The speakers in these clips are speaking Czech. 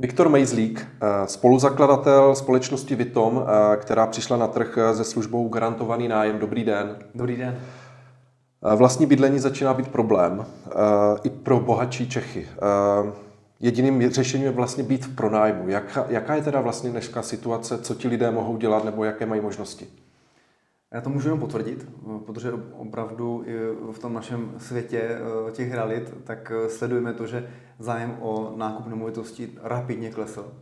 Viktor Mejzlík, eh, spoluzakladatel společnosti Vitom, eh, která přišla na trh se službou garantovaný nájem. Dobrý den. Dobrý den. Eh, vlastní bydlení začíná být problém i pro bohatší Čechy. Jediným řešením je vlastně být v pronájmu. Jaká, jaká je teda vlastně dneška situace, co ti lidé mohou dělat nebo jaké mají možnosti? Já to můžu jenom potvrdit, protože opravdu i v tom našem světě eh, těch realit, tak eh, sledujeme to, že zájem o nákup nemovitosti rapidně klesl.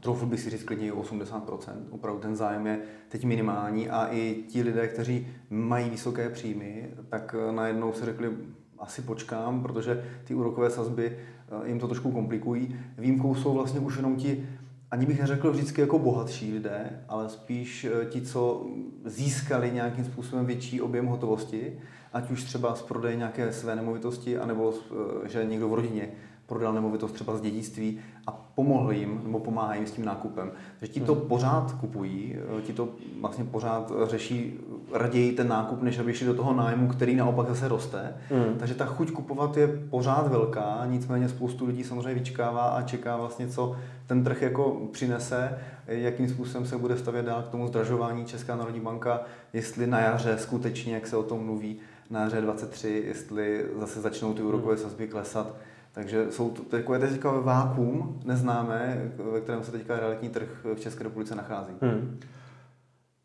Troufl bych si říct klidně 80%. Opravdu ten zájem je teď minimální a i ti lidé, kteří mají vysoké příjmy, tak eh, najednou si řekli, asi počkám, protože ty úrokové sazby jim to trošku komplikují. Výjimkou jsou vlastně už jenom ti ani bych neřekl vždycky jako bohatší lidé, ale spíš eh, ti, co získali nějakým způsobem větší objem hotovosti, ať už třeba z prodeje nějaké své nemovitosti, anebo eh, že někdo v rodině prodal nemovitost třeba z dědictví a pomohl jim nebo pomáhají jim s tím nákupem. Takže ti to hmm. pořád kupují, eh, ti to vlastně pořád řeší raději ten nákup, než aby šli do toho nájmu, který naopak zase roste. Hmm. Takže ta chuť kupovat je pořád velká, nicméně spoustu lidí samozřejmě vyčkává a čeká vlastně, co ten trh jako přinese, jakým způsobem se bude stavět dál k tomu zdražování Česká národní banka, jestli na jaře skutečně, jak se o tom mluví, na jaře 23, jestli zase začnou ty úrokové hmm. sazby klesat. Takže jsou to takové teďka vákuum, neznámé, ve kterém se teďka realitní trh v České republice nachází. Hmm.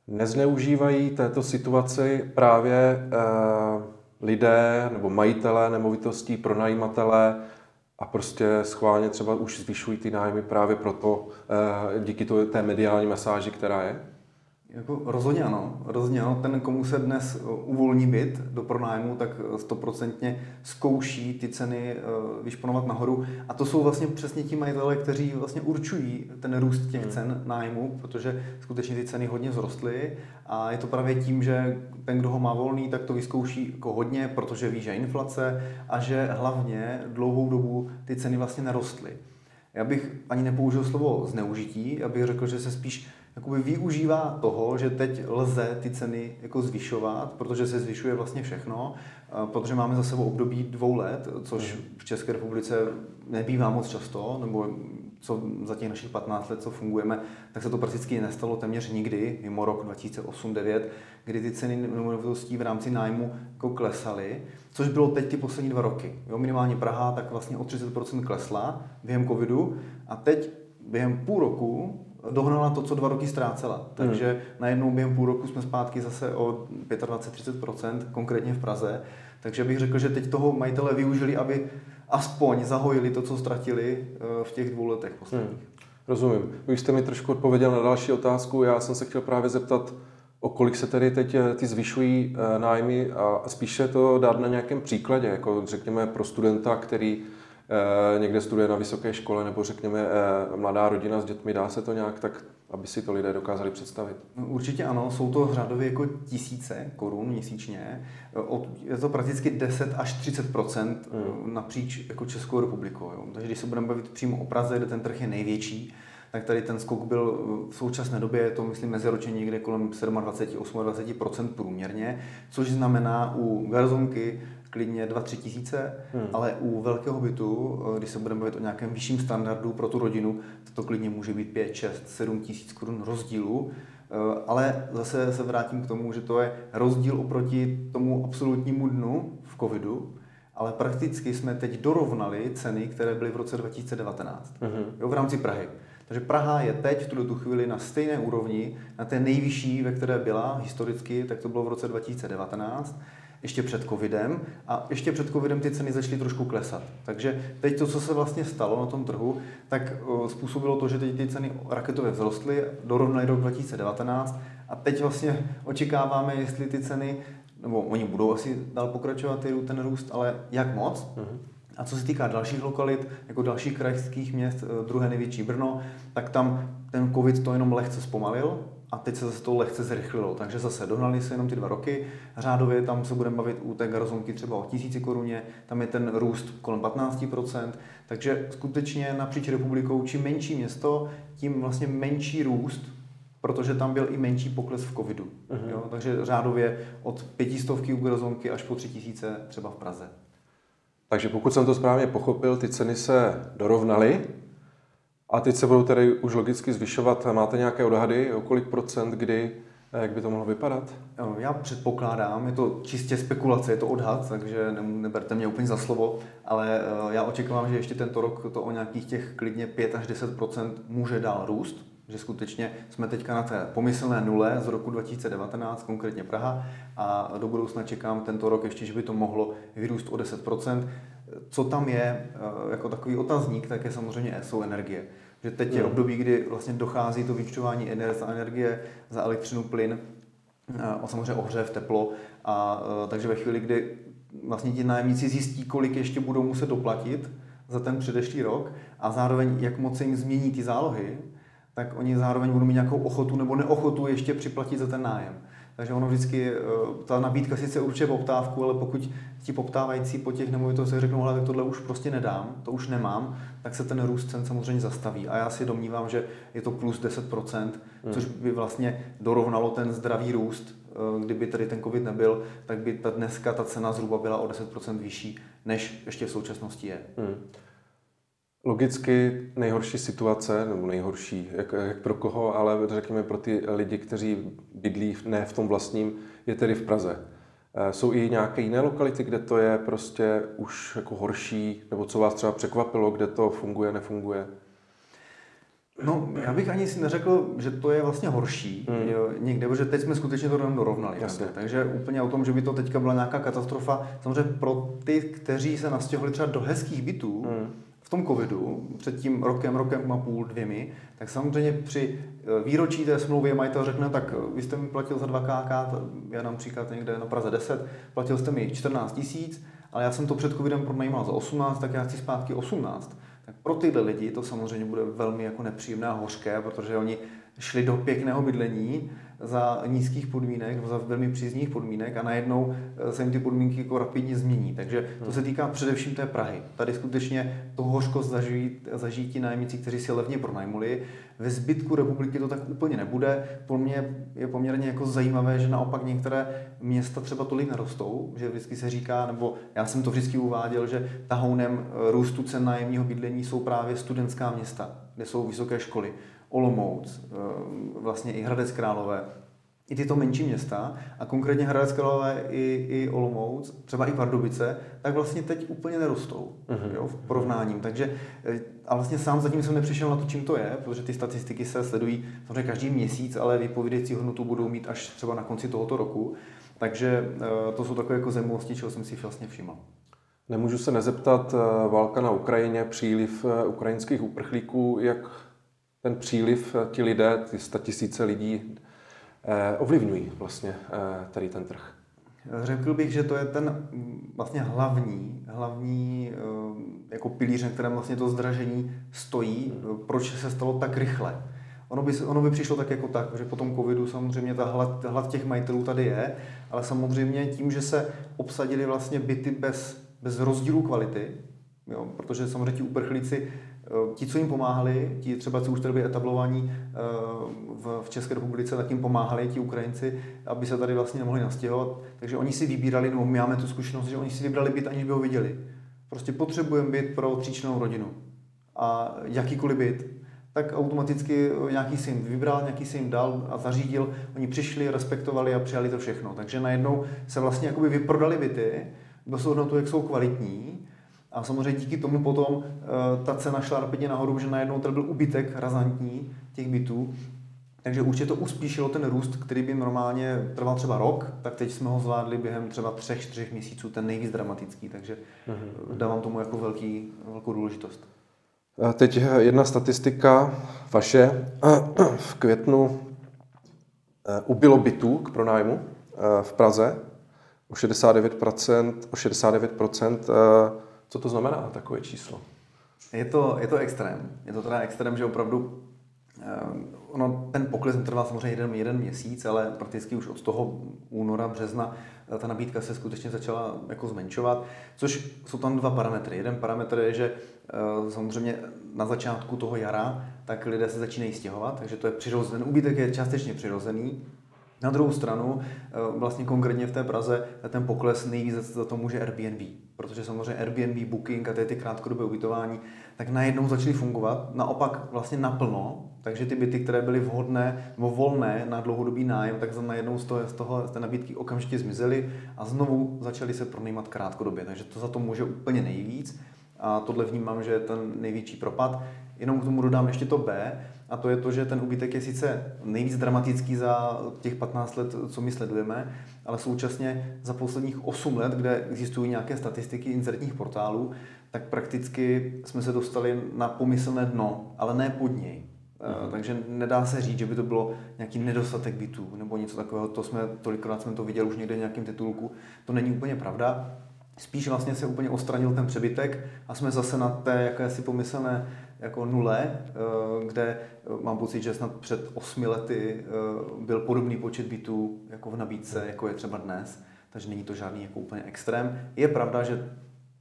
Nezneužívají této situaci právě eh, lidé nebo majitelé nemovitostí, pronajímatelé a prostě schválně třeba už zvyšují ty nájmy právě proto, eh, díky to, té mediální masáži, která je? Jako rozhodně ano, rozhodně ano. Ten, komu se dnes eh, uvolní byt do pronájmu, tak eh, stoprocentně zkouší ty ceny eh, vyšponovat nahoru. A to jsou vlastně přesně ti majitelé, kteří vlastně určují ten růst těch hmm. cen nájmu, protože skutečně ty ceny hodně vzrostly. A je to právě tím, že ten, kdo ho má volný, tak to vyzkouší jako hodně, protože ví, že inflace a že hlavně dlouhou dobu ty ceny vlastně nerostly. Já bych ani nepoužil slovo zneužití, já bych řekl, že se spíš jakoby využívá toho, že teď lze ty ceny jako zvyšovat, protože se zvyšuje vlastně všechno, protože máme za sebou období dvou let, což mhm. v České republice nebývá moc často, nebo co za těch našich 15 let, co fungujeme, tak se to prakticky nestalo téměř nikdy, mimo rok 2008-2009, kdy ty ceny nemovitostí v rámci nájmu jako klesaly, což bylo teď ty poslední dva roky. Jo, minimálně Praha tak vlastně o 30% klesla během covidu a teď během půl roku dohnala to, co dva roky ztrácela. Takže hmm. najednou během půl roku jsme zpátky zase o 25-30%, konkrétně v Praze. Takže bych řekl, že teď toho majitele využili, aby aspoň zahojili to, co ztratili eh, v těch dvou letech posledních. Hmm. Rozumím. Vy jste mi trošku odpověděl na další otázku. Já jsem se chtěl právě zeptat, o kolik se tedy teď eh, ty zvyšují eh, nájmy a spíše to dát na nějakém příkladě, jako řekněme pro studenta, který někde studuje na vysoké škole, nebo řekněme eh, mladá rodina s dětmi, dá se to nějak tak, aby si to lidé dokázali představit? No, určitě ano, jsou to řádově jako tisíce korun měsíčně. Je to prakticky 10 až 30 hmm. napříč jako Českou republikou. Jo. Takže když se budeme bavit přímo o Praze, kde ten trh je největší, tak tady ten skok byl v současné době, je to myslím meziročně někde kolem 27-28% průměrně, což znamená u garzonky klidně 2-3 tisíce, hmm. ale u velkého bytu, eh, když se budeme bavit o nějakém vyšším standardu pro tu rodinu, to klidně může být 5, 6, 7 tisíc korun rozdílu. Eh, ale zase se vrátím k tomu, že to je rozdíl oproti tomu absolutnímu dnu v covidu, ale prakticky jsme teď dorovnali ceny, které byly v roce 2019 hmm. jo, v rámci Prahy. Takže Praha je teď v tuto chvíli na stejné úrovni, na té nejvyšší, ve které byla historicky, tak to bylo v roce 2019 ještě před covidem a ještě před covidem ty ceny začaly trošku klesat. Takže teď to, co se vlastně stalo na tom trhu, tak způsobilo to, že teď ty ceny raketově vzrostly, dorovnaly rok 2019 a teď vlastně očekáváme, jestli ty ceny, nebo oni budou asi dál pokračovat ten růst, ale jak moc. Mm-hmm. A co se týká dalších lokalit, jako dalších krajských měst, eh, druhé největší Brno, tak tam ten covid to jenom lehce zpomalil, a teď se zase to lehce zrychlilo. Takže zase dohnali se jenom ty dva roky. Řádově tam se budeme bavit u té garzonky třeba o tisíci koruně, tam je ten růst kolem 15%. Takže skutečně napříč republikou, čím menší město, tím vlastně menší růst, protože tam byl i menší pokles v covidu. Uh-huh. Jo? Takže řádově od pětistovky u garzonky až po tři tisíce třeba v Praze. Takže pokud jsem to správně pochopil, ty ceny se dorovnaly, A teď se budou tedy už logicky zvyšovat. Máte nějaké odhady, o kolik procent, kdy, jak by to mohlo vypadat? Já předpokládám, je to čistě spekulace, je to odhad, takže neberte mě úplně za slovo, ale já očekávám, že ještě tento rok to o nějakých těch klidně 5 až 10% může dál růst že skutečně jsme teďka na té pomyslné nule z roku 2019, konkrétně Praha, a do budoucna čekám tento rok ještě, že by to mohlo vyrůst o 10%. Co tam je eh, jako takový otazník, tak je samozřejmě jsou energie. Že teď je hmm. období, kdy vlastně dochází to vyčtování energie za energie, za elektřinu, plyn, eh, a samozřejmě ohřev, teplo. A, eh, takže ve chvíli, kdy vlastně ti nájemníci zjistí, kolik ještě budou muset doplatit za ten předešlý rok a zároveň jak moc se jim změní ty zálohy, tak oni zároveň budou mít nějakou ochotu nebo neochotu ještě připlatit za ten nájem. Takže ono vždycky, eh, ta nabídka sice určuje poptávku, ale pokud ti poptávající po těch nemovitostech řeknou, ale tohle už prostě nedám, to už nemám, tak se ten růst cen samozřejmě zastaví. A já si domnívám, že je to plus 10%, hmm. což by vlastně dorovnalo ten zdravý růst. Eh, kdyby tady ten covid nebyl, tak by ta dneska ta cena zhruba byla o 10% vyšší, než ještě v současnosti je. Hmm. Logicky nejhorší situace, nebo nejhorší, jak, jak pro koho, ale řekněme pro ty lidi, kteří bydlí ne v tom vlastním, je tedy v Praze. Eh, jsou i nějaké jiné lokality, kde to je prostě už jako horší, nebo co vás třeba překvapilo, kde to funguje, nefunguje? No, já bych ani si neřekl, že to je vlastně horší hmm. jo, někde, protože teď jsme skutečně to dorovnali. Jasně. Takže úplně o tom, že by to teďka byla nějaká katastrofa, samozřejmě pro ty, kteří se nastěhovali třeba do hezkých bytů, hmm v tom covidu, před tím rokem, rokem a půl, dvěmi, tak samozřejmě při e, výročí té smlouvy majitel řekne, tak e, vy jste mi platil za 2 KK, já dám příklad někde na Praze 10, platil jste mi 14 tisíc, ale já jsem to před covidem pronajímal za 18, tak já chci zpátky 18. Tak pro tyhle lidi to samozřejmě bude velmi jako nepříjemné a hořké, protože oni šli do pěkného bydlení, za nízkých podmínek nebo za velmi příznivých podmínek a najednou eh, se jim ty podmínky jako rapidně změní. Takže to se týká především té Prahy. Tady skutečně to hořkost zažijí, zažijí ti nájemníci, kteří si levně pronajmuli. Ve zbytku republiky to tak úplně nebude. Pro mě je poměrně jako zajímavé, že naopak některé města třeba tolik nerostou, že vždycky se říká, nebo já jsem to vždycky uváděl, že tahounem eh, růstu cen nájemního bydlení jsou právě studentská města, kde jsou vysoké školy. Olomouc, eh, vlastně i Hradec Králové, i tyto menší města, a konkrétně Hradec Králové i, i Olomouc, třeba i Pardubice, tak vlastně teď úplně nerostou uh-huh. jo, v porovnáním. Takže eh, a vlastně sám zatím jsem nepřišel na to, čím to je, protože ty statistiky se sledují samozřejmě každý měsíc, ale vypovídající hodnotu budou mít až třeba na konci tohoto roku. Takže eh, to jsou takové jako zajímavosti, čeho jsem si vlastně všiml. Nemůžu se nezeptat, válka na Ukrajině, příliv ukrajinských uprchlíků, jak ten příliv, eh, ti lidé, ty tisíce lidí, eh, ovlivňují vlastně eh, tady ten trh? Řekl bych, že to je ten mm, vlastně hlavní, hlavní jako pilíř, na kterém vlastně to zdražení stojí, proč se stalo tak rychle. Ono by, ono by přišlo tak jako tak, že po tom covidu samozřejmě ta hlad, hlad těch majitelů tady je, ale samozřejmě tím, že se obsadili vlastně byty bez, bez rozdílu kvality, jo, protože samozřejmě ti uprchlíci ti, co jim pomáhali, ti třeba, co už tady byli etablovaní eh, v České republice, tak jim pomáhali ti Ukrajinci, aby se tady vlastně nemohli nastěhovat. Takže oni si vybírali, nebo my máme tu zkušenost, že oni si vybrali byt, aniž by ho viděli. Prostě potřebujeme byt pro tříčnou rodinu. A jakýkoliv byt, tak automaticky nějaký si jim vybral, nějaký si jim dal a zařídil. Oni přišli, respektovali a přijali to všechno. Takže najednou se vlastně jakoby vyprodali byty, bez ohledu jak jsou kvalitní, a samozřejmě díky tomu potom eh, ta cena šla rapidně nahoru, že najednou tady byl ubytek razantní těch bytů. Takže určitě to uspíšilo ten růst, který by normálně trval třeba rok, tak teď jsme ho zvládli během třeba třech, čtyřech měsíců, ten nejvíc dramatický, takže mm-hmm. dávám tomu jako velký, velkou důležitost. A teď jedna statistika vaše. V květnu eh, ubylo bytů k pronájmu eh, v Praze o 69%, o 69% co to znamená takové číslo? Je to, je to extrém. Je to teda extrém, že opravdu uh, ono, ten pokles trvá samozřejmě jeden, jeden měsíc, ale prakticky už od toho února, března eh, ta nabídka se skutečně začala jako zmenšovat, což jsou tam dva parametry. Jeden parametr je, že uh, samozřejmě na začátku toho jara tak lidé se začínají stěhovat, takže to je přirozený, úbytek je částečně přirozený, Na druhou stranu, eh, vlastně konkrétně v té Praze, ten pokles nejvíc za to může Airbnb, protože samozřejmě Airbnb, Booking a ty, ty krátkodobé ubytování, tak najednou začaly fungovat, naopak vlastně naplno, takže ty byty, které byly vhodné nebo volné na dlouhodobý nájem, tak najednou z, toho, z, toho, z té nabídky okamžitě zmizely a znovu začaly se pronajímat krátkodobě. Takže to za to může úplně nejvíc a tohle vnímám, že je ten největší propad. Jenom k tomu dodám ještě to B, a to je to, že ten úbytek je sice nejvíc dramatický za těch 15 let, co my sledujeme, ale současně za posledních 8 let, kde existují nějaké statistiky inzertních portálů, tak prakticky jsme se dostali na pomyslné dno, ale ne pod něj. Mm. Takže nedá se říct, že by to bylo nějaký nedostatek bytů nebo něco takového. To jsme tolikrát jsme to viděli už někde v nějakém titulku. To není úplně pravda. Spíš vlastně se úplně ostranil ten přebytek a jsme zase na té jakési pomyslné jako nule, eh, kde eh, mám pocit, že snad před osmi lety eh, byl podobný počet bytů jako v nabídce, jako je třeba dnes, takže není to žádný jako úplně extrém. Je pravda, že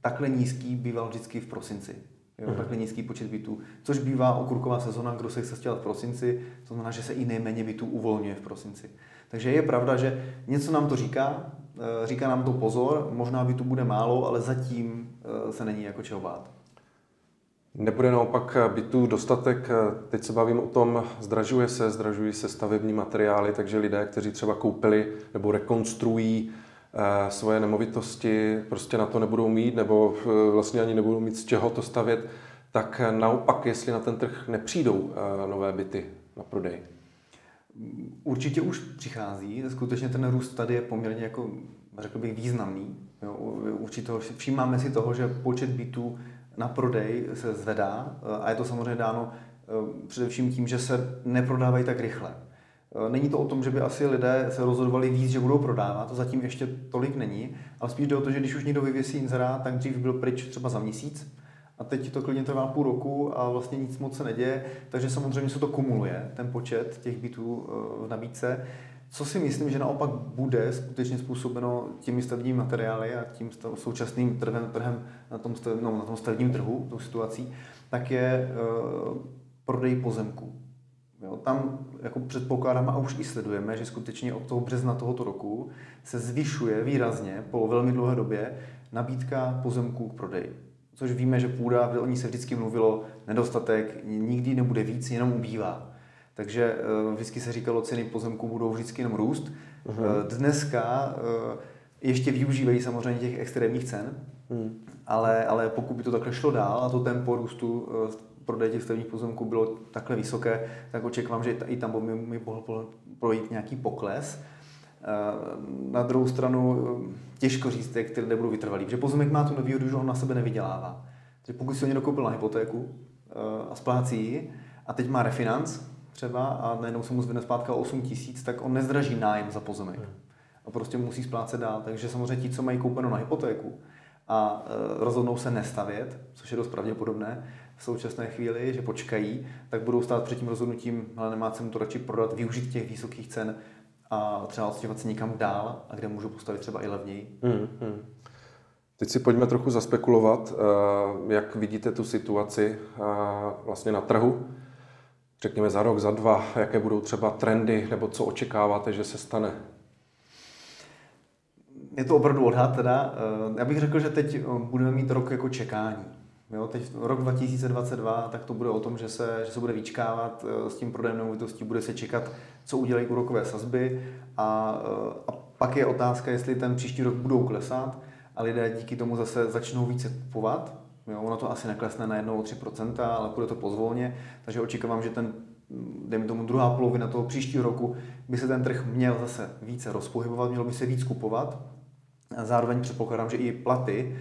takhle nízký býval vždycky v prosinci. Jo, takhle nízký počet bytů, což bývá okurková sezona, kdo se chce v prosinci, to znamená, že se i nejméně bytů uvolňuje v prosinci. Takže je pravda, že něco nám to říká, říká nám to pozor, možná by tu bude málo, ale zatím se není jako čeho bát. Nebude naopak bytů dostatek. Teď se bavím o tom, zdražuje se, zdražují se stavební materiály, takže lidé, kteří třeba koupili nebo rekonstruují eh, svoje nemovitosti, prostě na to nebudou mít, nebo eh, vlastně ani nebudou mít z čeho to stavět, tak naopak, jestli na ten trh nepřijdou eh, nové byty na prodej. Určitě už přichází. Skutečně ten růst tady je poměrně jako, řekl bych, významný. Jo, určitě všímáme si toho, že počet bytů na prodej se zvedá eh, a je to samozřejmě dáno eh, především tím, že se neprodávají tak rychle. Eh, není to o tom, že by asi lidé se rozhodovali víc, že budou prodávat, to zatím ještě tolik není, ale spíš jde o to, že když už někdo vyvěsí inzerát, tak dřív byl pryč třeba za měsíc a teď to klidně trvá půl roku a vlastně nic moc se neděje, takže samozřejmě se to kumuluje, ten počet těch bytů v nabídce. Co si myslím, že naopak bude skutečně způsobeno těmi stavebními materiály a tím současným trhem, trhem na, tom stav, no, na tom trhu, tou situací, tak je uh, prodej pozemků. Jo, tam jako předpokládáme a už i sledujeme, že skutečně od toho března tohoto roku se zvyšuje výrazně po velmi dlouhé době nabídka pozemků k prodeji. Což víme, že půda, o ní se vždycky mluvilo, nedostatek, nikdy nebude víc, jenom ubývá. Takže uh, vždycky se říkalo, ceny pozemků budou vždycky jenom růst. Uh-huh. Dneska uh, ještě využívají samozřejmě těch extrémních cen, uh-huh. ale, ale pokud by to takhle šlo dál a to tempo růstu prodeje těch stavebních pozemků bylo takhle vysoké, tak očekávám, že i tam by mi mohl projít nějaký pokles. Na druhou stranu těžko říct, jak ty lidé budou vytrvalí, protože pozemek má tu nevýhodu, že on na sebe nevydělává. Takže pokud si ho někdo koupil na hypotéku a splácí a teď má refinanc, třeba a najednou se mu zvedne zpátka o 8 tisíc, tak on nezdraží nájem za pozemek. Hmm. A prostě musí splácet dál. Takže samozřejmě ti, co mají koupeno na hypotéku a rozhodnou se nestavět, což je dost pravděpodobné v současné chvíli, že počkají, tak budou stát před tím rozhodnutím, ale nemá cenu to radši prodat, využít těch vysokých cen a třeba odstěhovat se někam dál, a kde můžu postavit třeba i levněji. Hmm, hmm. Teď si pojďme trochu zaspekulovat, e, jak vidíte tu situaci e, vlastně na trhu řekněme za rok, za dva, jaké budou třeba trendy, nebo co očekáváte, že se stane? Je to opravdu odhad teda. Eh, já bych řekl, že teď eh, budeme mít rok jako čekání. Jo, teď rok 2022, tak to bude o tom, že se, že se bude vyčkávat eh, s tím prodejem nemovitostí, bude se čekat, co udělají úrokové sazby. A, a pak je otázka, jestli ten příští rok budou klesat a lidé díky tomu zase začnou více kupovat, Jo, ono to asi neklesne na jednou o 3%, ale bude to pozvolně, takže očekávám, že ten, dejme tomu druhá polovina toho příštího roku, by se ten trh měl zase více rozpohybovat, mělo by se víc kupovat. A zároveň předpokládám, že i platy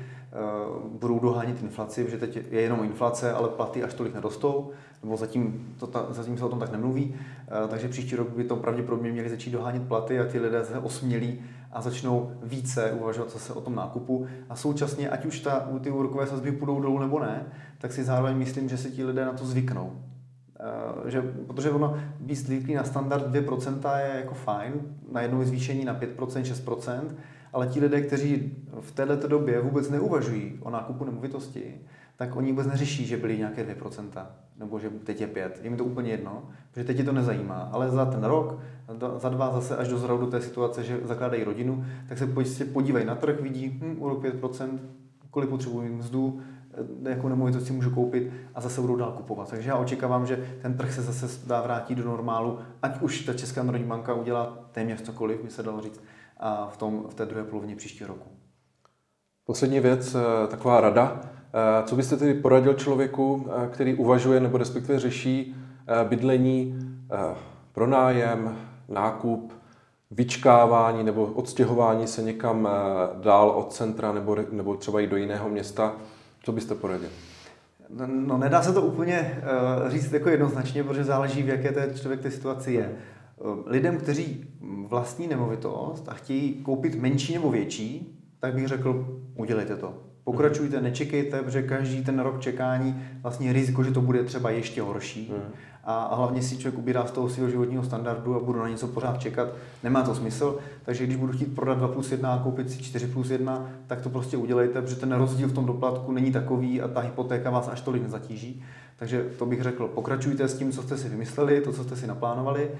budou dohánět inflaci, protože teď je jenom inflace, ale platy až tolik nerostou, nebo zatím, to ta, zatím se o tom tak nemluví, uh, takže příští rok by to pravděpodobně měli začít dohánět platy a ti lidé se osmělí a začnou více uvažovat zase o tom nákupu. A současně, ať už ta, ty úrokové sazby půjdou dolů nebo ne, tak si zároveň myslím, že se ti lidé na to zvyknou. Uh, že, protože ono být zvyklý na standard 2% je jako fajn, na jednou zvýšení na 5%, 6%, ale ti lidé, kteří v této době vůbec neuvažují o nákupu nemovitosti, tak oni vůbec neřeší, že byly nějaké 2%, nebo že teď je 5. Je mi to úplně jedno, protože teď je to nezajímá. Ale za ten rok, za dva zase až do té situace, že zakládají rodinu, tak se prostě podívají na trh, vidí, hm, úrok 5%, kolik potřebují mzdu, eh, jakou nemovitost si můžu koupit a zase budou dál kupovat. Takže já očekávám, že ten trh se zase dá vrátit do normálu, ať už ta Česká národní banka udělá téměř cokoliv, mi se dalo říct, v, tom, v té druhé polovině příštího roku. Poslední věc, eh, taková rada. Eh, co byste tedy poradil člověku, který uvažuje nebo respektive řeší bydlení, pronájem, nákup, vyčkávání nebo odstěhování se někam eh, dál od centra nebo, nebo třeba i do jiného města. Co byste poradil? No, no nedá se to úplně uh, říct jako jednoznačně, protože záleží, v jaké té člověk té situaci je. Uh, lidem, kteří vlastní nemovitost a chtějí koupit menší nebo větší, tak bych řekl, udělejte to. Pokračujte, nečekejte, protože každý ten rok čekání vlastně riziko, že to bude třeba ještě horší. Mm a hlavně si člověk ubírá z toho svého životního standardu a budu na něco pořád čekat, nemá to smysl. Takže když budu chtít prodat 2 plus 1 a koupit si 4 plus 1, tak to prostě udělejte, protože ten rozdíl v tom doplatku není takový a ta hypotéka vás až tolik nezatíží. Takže to bych řekl, pokračujte s tím, co jste si vymysleli, to, co jste si naplánovali.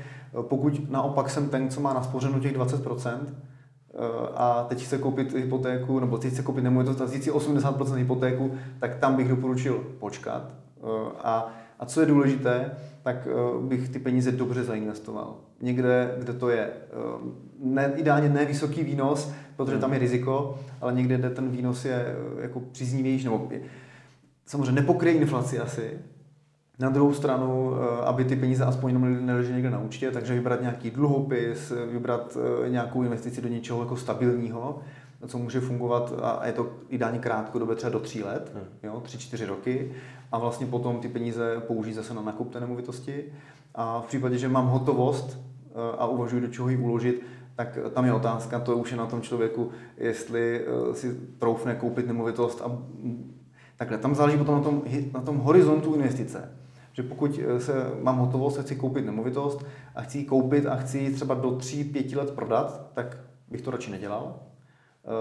Pokud naopak jsem ten, co má naspořeno těch 20%, eh, a teď chce koupit hypotéku, nebo teď chce koupit nemovitost a si 80% hypotéku, tak tam bych doporučil počkat. Eh, a, a co je důležité, tak eh, bych ty peníze dobře zainvestoval. Někde, kde to je eh, ne, ideálně ne vysoký výnos, protože tam je riziko, ale někde, kde ten výnos je eh, jako příznivější, nebo je, samozřejmě nepokryje inflaci asi, na druhou stranu, aby ty peníze aspoň neležely někde na účtě, takže vybrat nějaký dluhopis, vybrat nějakou investici do něčeho jako stabilního, co může fungovat a je to ideálně krátkodobě třeba do tří let, hmm. jo, tři, čtyři roky a vlastně potom ty peníze použít zase na nakup té nemovitosti. A v případě, že mám hotovost eh, a uvažuji, do čeho ji uložit, tak tam je otázka, to už je na tom člověku, jestli eh, si troufne koupit nemovitost a takhle. Tam záleží potom na tom, na tom horizontu investice. Že pokud eh, se mám hotovost chci koupit nemovitost a chci ji koupit a chci ji třeba do 3-5 let prodat, tak bych to radši nedělal,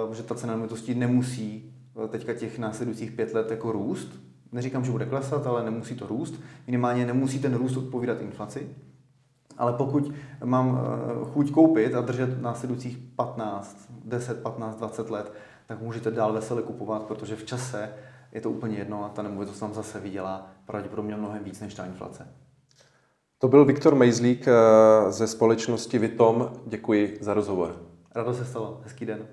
protože ta cena nemovitosti nemusí teďka těch následujících pět let jako růst, Neříkám, že bude klesat, ale nemusí to růst. Minimálně nemusí ten růst odpovídat inflaci. Ale pokud mám eh, chuť koupit a držet následujících 15, 10, 15, 20 let, tak můžete dál vesele kupovat, protože v čase je to úplně jedno a ta nemovitost tam zase vydělá pravděpodobně mnohem víc než ta inflace. To byl Viktor Mejzlík eh, ze společnosti Vitom. Děkuji za rozhovor. Rado se stalo. Hezký den.